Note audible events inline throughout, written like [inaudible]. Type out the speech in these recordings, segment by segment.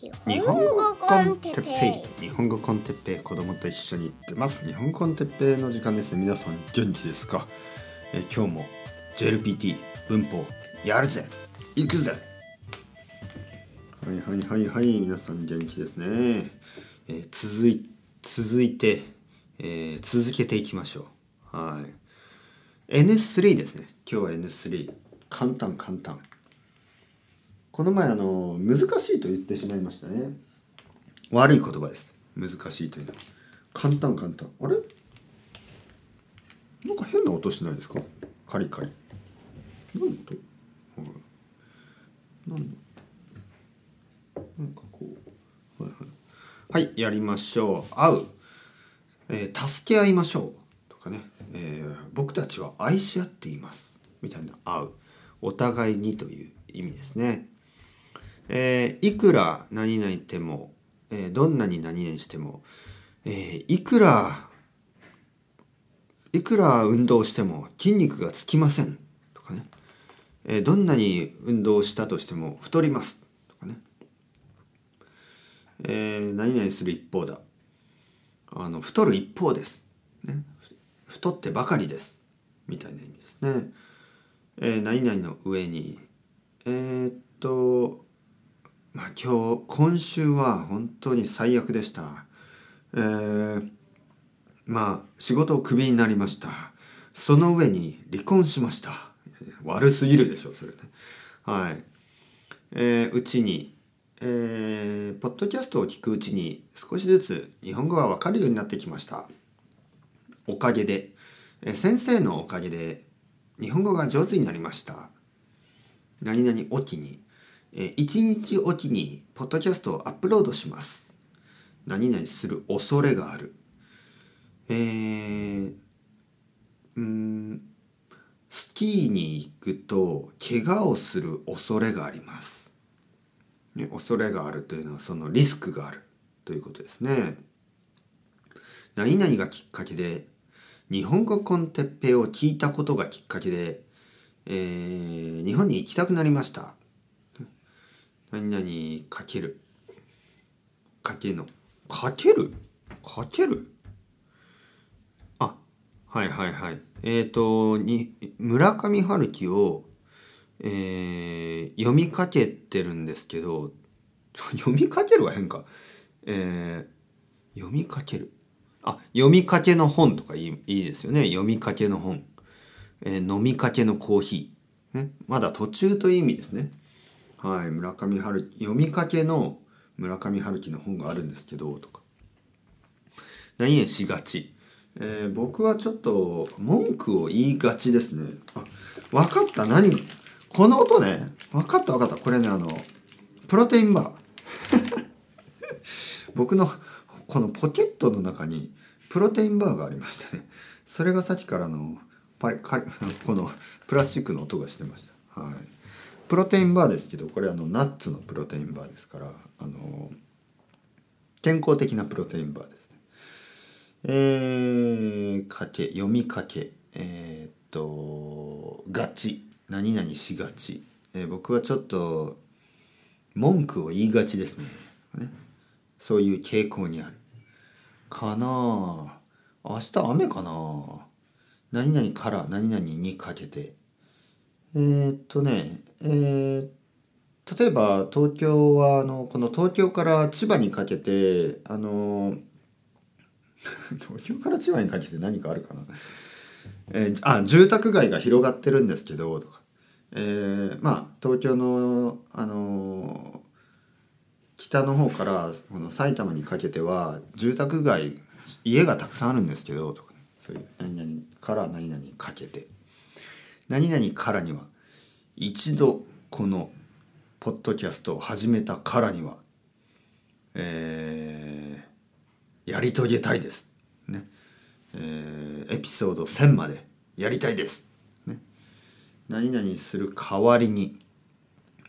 日本語コンテッペイ。日本語コンテッペイ。子供と一緒に行ってます。日本コンテッペイの時間です。皆さん元気ですか、え今日も JLPT 文法やるぜ。行くぜ。はいはいはいはい。皆さん元気ですね、え、続い続いて、えー、続けていきましょう。はい。N3 ですね。今日は N3 簡単簡単。この前あの難しいと言ってしまいましたね。悪い言葉です。難しいというのは。簡単簡単。あれ？なんか変な音しないですか？カリカリ。何の音、はい、何のなんかこう。はいはい。はいやりましょう。会う、えー、助け合いましょう。とかね、えー、僕たちは愛し合っています。みたいな。会う。お互いにという意味ですねえー、いくら何々っても、えー、どんなに何々しても、えー、いくらいくら運動しても筋肉がつきません。とかね、えー、どんなに運動したとしても太ります。とかね、えー、何々する一方だ。あの太る一方です、ね、太ってばかりです。みたいな意味ですね、えー、何々の上にえー、っとまあ、今日今週は本当に最悪でした。えー、まあ仕事をクビになりました。その上に離婚しました。悪すぎるでしょそれね。はい。えー、うちに、えー、ポッドキャストを聞くうちに少しずつ日本語がわかるようになってきました。おかげで、えー、先生のおかげで日本語が上手になりました。何々おきにえ1日おきにポッドキャストをアップロードします。何々する恐れがある。えー、うんスキーに行くと怪我をする恐れがあります。ね、恐れがあるというのはそのリスクがあるということですね。何々がきっかけで日本語コンテッペを聞いたことがきっかけで、えー、日本に行きたくなりました。何々かける。かけの。かける？かける？あはいはいはい。えっ、ー、とに村上春樹を、えー、読みかけてるんですけど [laughs] 読みかけるは変か。えー、読みかける。あ読みかけの本とかいいいいですよね。読みかけの本、えー、飲みかけのコーヒー、ね、まだ途中という意味ですね。はい、村上春樹読みかけの村上春樹の本があるんですけどとか。何々しがち、えー、僕はちょっと文句を言いがちですね。あ分かった。何？この音ね。分かった分かった。これねあのプロテインバー。[laughs] 僕のこのポケットの中にプロテインバーがありましたね。それがさっきからのパリカリこのプラスチックの音がしてました。はい。プロテインバーですけどこれあのナッツのプロテインバーですからあの健康的なプロテインバーですね。えー、かけ読みかけえー、っとがち何々しがち、えー、僕はちょっと文句を言いがちですね。ね。そういう傾向にある。かな明日雨かな何々から何々にかけて。えー、っとね、えー、例えば東京はあのこの東京から千葉にかけてあの [laughs] 東京から千葉にかけて何かあるかな、えー、あ住宅街が広がってるんですけどとか、えー、まあ東京のあの北の方からこの埼玉にかけては住宅街家がたくさんあるんですけどとか、ね、そういう何々から何々かけて。何々からには一度このポッドキャストを始めたからには、えー、やり遂げたいです。ね。えー、エピソード1000までやりたいです。ね、何々する代わりに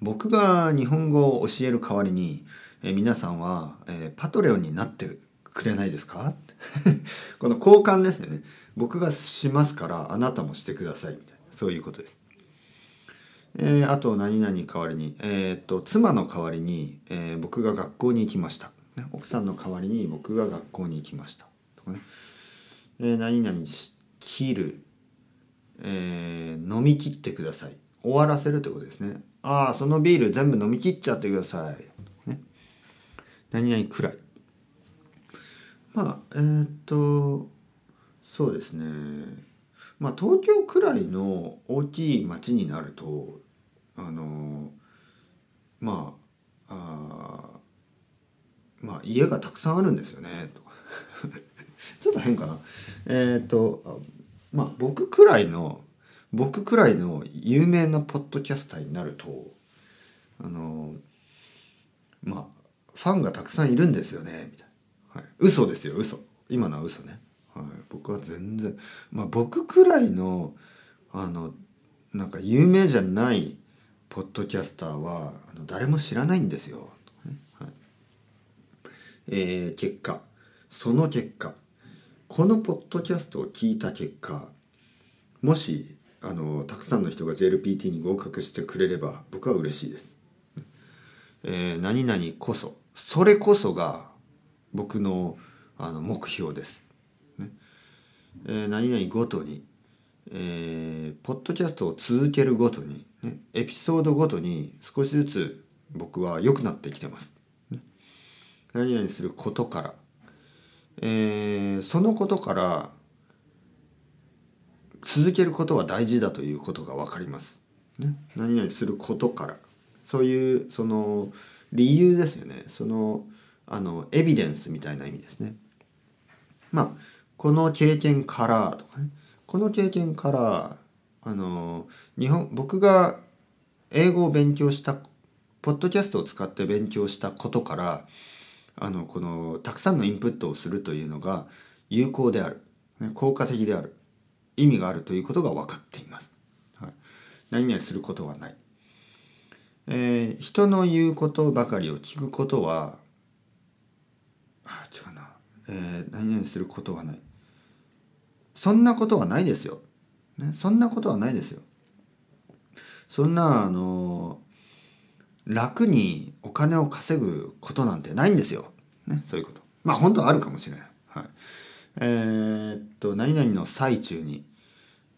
僕が日本語を教える代わりに、えー、皆さんは、えー、パトレオンになってくれないですか？[laughs] この交換ですね。僕がしますからあなたもしてくださいみたいな。そういうことです。えーあと何々代わりに、えー、と妻の代わりに、えー僕が学校に行きました、ね奥さんの代わりに僕が学校に行きました。とかね、えー何々し切る、えー飲み切ってください。終わらせるってことですね。ああそのビール全部飲み切っちゃってください、ね、何々くらい。まあえーっとそうですね。まあ東京くらいの大きい町になるとあのまああまあ家がたくさんあるんですよねと。か [laughs] ちょっと変かな。えーとまあ僕くらいの僕くらいの有名なポッドキャスターになるとあのまあファンがたくさんいるんですよねみたいな、はい、嘘ですよ嘘。今のは嘘ね、僕は全然まあ僕くらいのあのなんか有名じゃないポッドキャスターはあの誰も知らないんですよ、はい。えー結果。その結果。このポッドキャストを聞いた結果もしあのたくさんの人が JLPT に合格してくれれば僕は嬉しいです。えー何々こそ。それこそが僕のあの目標です。え何々ごとに、えーポッドキャストを続けるごとに、ね、エピソードごとに少しずつ僕は良くなってきてます。何々することから、えーそのことから続けることは大事だということが分かります。ね、何々することからそういうその理由ですよねそのあのエビデンスみたいな意味ですね。まあこの経験からとかねこの経験からあの日本僕が英語を勉強したポッドキャストを使って勉強したことからあのこのたくさんのインプットをするというのが有効である、効果的である意味があるということが分かっています。はい、何々することはない。えー人の言うことばかりを聞くことはあ違うな、えー何々することはない。そんなことはないですよ。ね、そんなことはないですよ。そんなあの楽にお金を稼ぐことなんてないんですよ。ね、そういうこと。まあ本当はあるかもしれない。はい。えーっと何々の最中に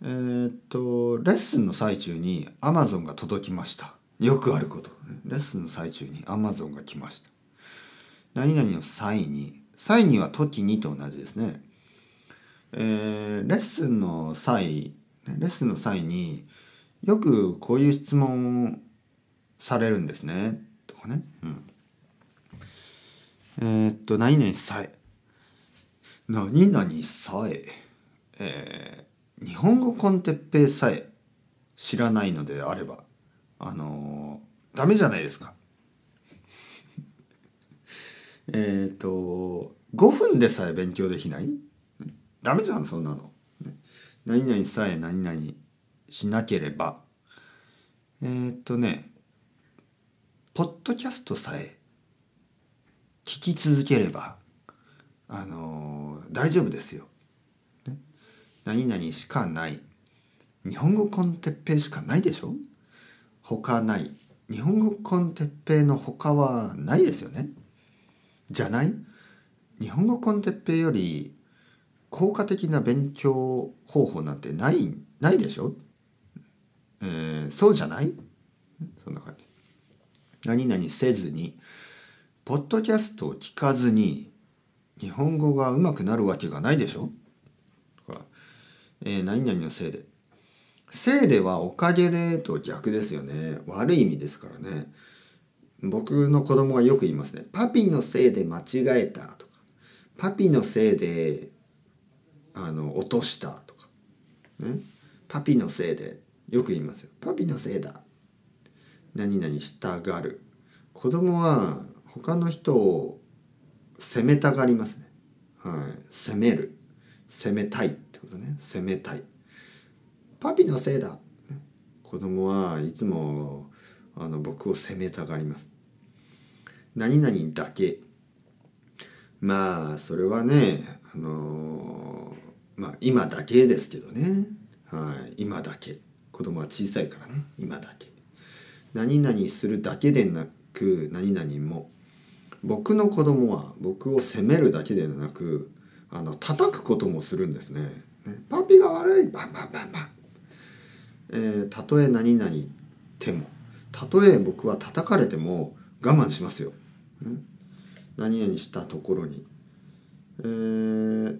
えーっとレッスンの最中にアマゾンが届きました。よくあること。レッスンの最中にアマゾンが来ました。何々の際に際には時にと同じですね。えーレッスンの際レッスンの際によくこういう質問されるんですね。とかね。うん、えーっと何々さえ。何々さえ。えー日本語コンテッペイさえ知らないのであればあのーダメじゃないですか。[laughs] えっと5分でさえ勉強できない。ダメじゃんそんなの。何々さえ何々しなければ。えーっとね。ポッドキャストさえ聞き続ければ。あのー大丈夫ですよ。何々しかない。日本語コンテッペしかないでしょ。他ない。日本語コンテッペの他はないですよね。じゃない？日本語コンテッペより効果的な勉強方法なんてないないでしょ、えーそうじゃない？そんな感じ。何々せずにポッドキャストを聞かずに日本語が上手くなるわけがないでしょ？とか、えー何々のせいで。せいではおかげでと逆ですよね。悪い意味ですからね。僕の子供がよく言いますね。パピのせいで間違えたとか。パピのせいであの落としたとか。ねパピのせいで。よく言いますよ。パピのせいだ。何々したがる。子供は他の人を責めたがりますね。はい。責める。責めたいってことね。責めたい。パピのせいだ、子供はいつもあの僕を責めたがります。何々だけ。まあそれはねあのまあ今だけですけどね。はい。今だけ。子供は小さいからね。今だけ。何々するだけでなく何々も。僕の子供は僕を責めるだけでなくあの叩くこともするんですね。ね。パピが悪い。バンバンバンバン。えー、たとえ何々ても。たとえ僕は叩かれても我慢しますよ。何々したところに。えー、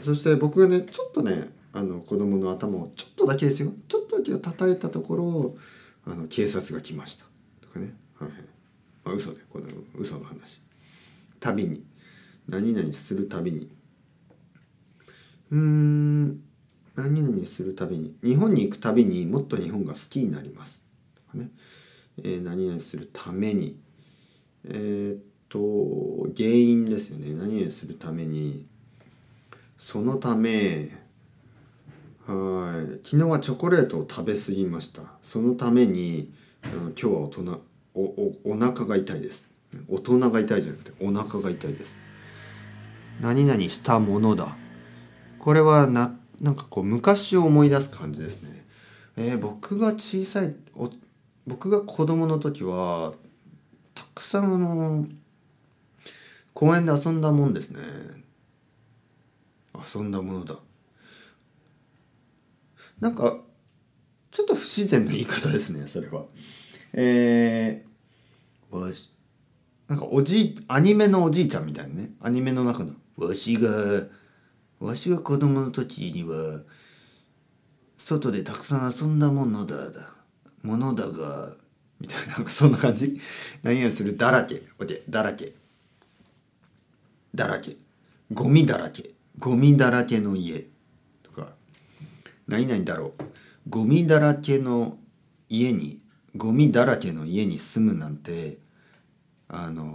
そして僕がねちょっとねあの子供の頭をちょっとだけですよ。ちょっとだけ叩いたところあの警察が来ました。とかね、はいはい。まあ、嘘でこの嘘の話。旅に。何々するたびに。うん。何々するたびに。日本に行くたびにもっと日本が好きになります。とかね、えー、何々するために。えー、っと原因ですよね。何々するために。そのためはい。昨日はチョコレートを食べ過ぎました。そのために今日は大人おおお腹が痛いです。大人が痛いじゃなくてお腹が痛いです。何々したものだ。これはななんかこう昔を思い出す感じですね。えー、僕が小さい僕が子供の時はたくさんあの公園で遊んだもんですね。遊んだものだ。なんかちょっと不自然な言い方ですねそれは。えー、わしなんかおじいアニメのおじいちゃんみたいなね。アニメの中の「わしがわしが子供の時には外でたくさん遊んだものだだ。ものだが」みたいなそんな感じ。何々するだらけ。OK だらけ。だらけ。ゴミだらけ。ゴミだらけの家。とか何々だろう。ゴミだらけの家にゴミだらけの家に住むなんてあのー、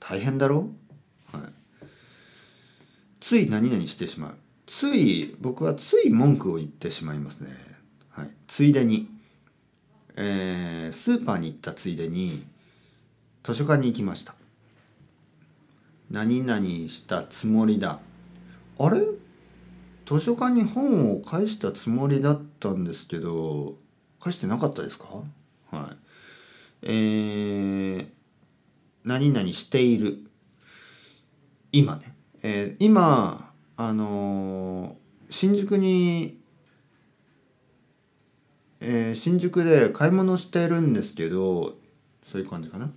大変だろう、はい、つい何々してしまう。つい僕はつい文句を言ってしまいますね、はい、ついでに、えー、スーパーに行ったついでに図書館に行きました。何々したつもりだ。あれ？図書館に本を返したつもりだったんですけど返してなかったですか？はい。えー、何々している。今ね、えー、今あのー、新宿にえー、新宿で買い物してるんですけどそういう感じかな。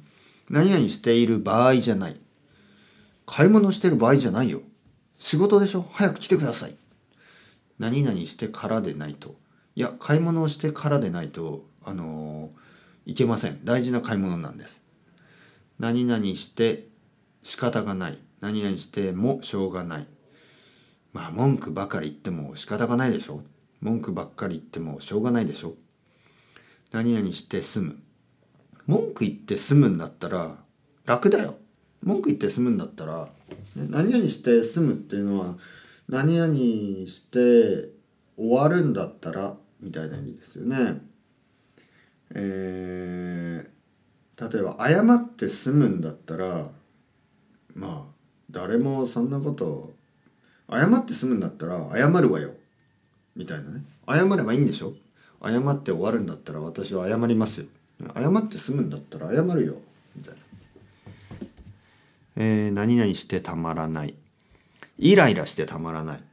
何々している場合じゃない。買い物してる場合じゃないよ。仕事でしょ？早く来てください。何々してからでないと。いや買い物をしてからでないとあのー、いけません。大事な買い物なんです。何々して仕方がない。何々してもしょうがない。まあ文句ばかり言っても仕方がないでしょ？文句ばっかり言ってもしょうがないでしょ？何々して済む。文句言って済むんだったら楽だよ。文句言って済むんだったら何々して済むっていうのは何々して終わるんだったらみたいな意味ですよね。えー、例えば謝って済むんだったらまあ誰もそんなこと謝って済むんだったら謝るわよ。みたいなね。謝ればいいんでしょ？謝って終わるんだったら私は謝りますよ。謝って済むんだったら謝るよ。みたいな、えー、何々してたまらないイライラしてたまらない。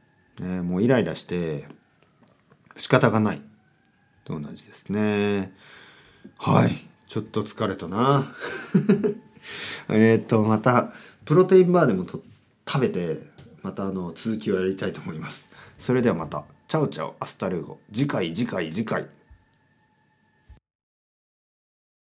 ね、もうイライラして仕方がない。と同じですね。はい。ちょっと疲れたな。[laughs] えっと、また、プロテインバーでもと食べて、またあの、続きをやりたいと思います。それではまた、 Chao chao、hasta luego。次回、次回、次回。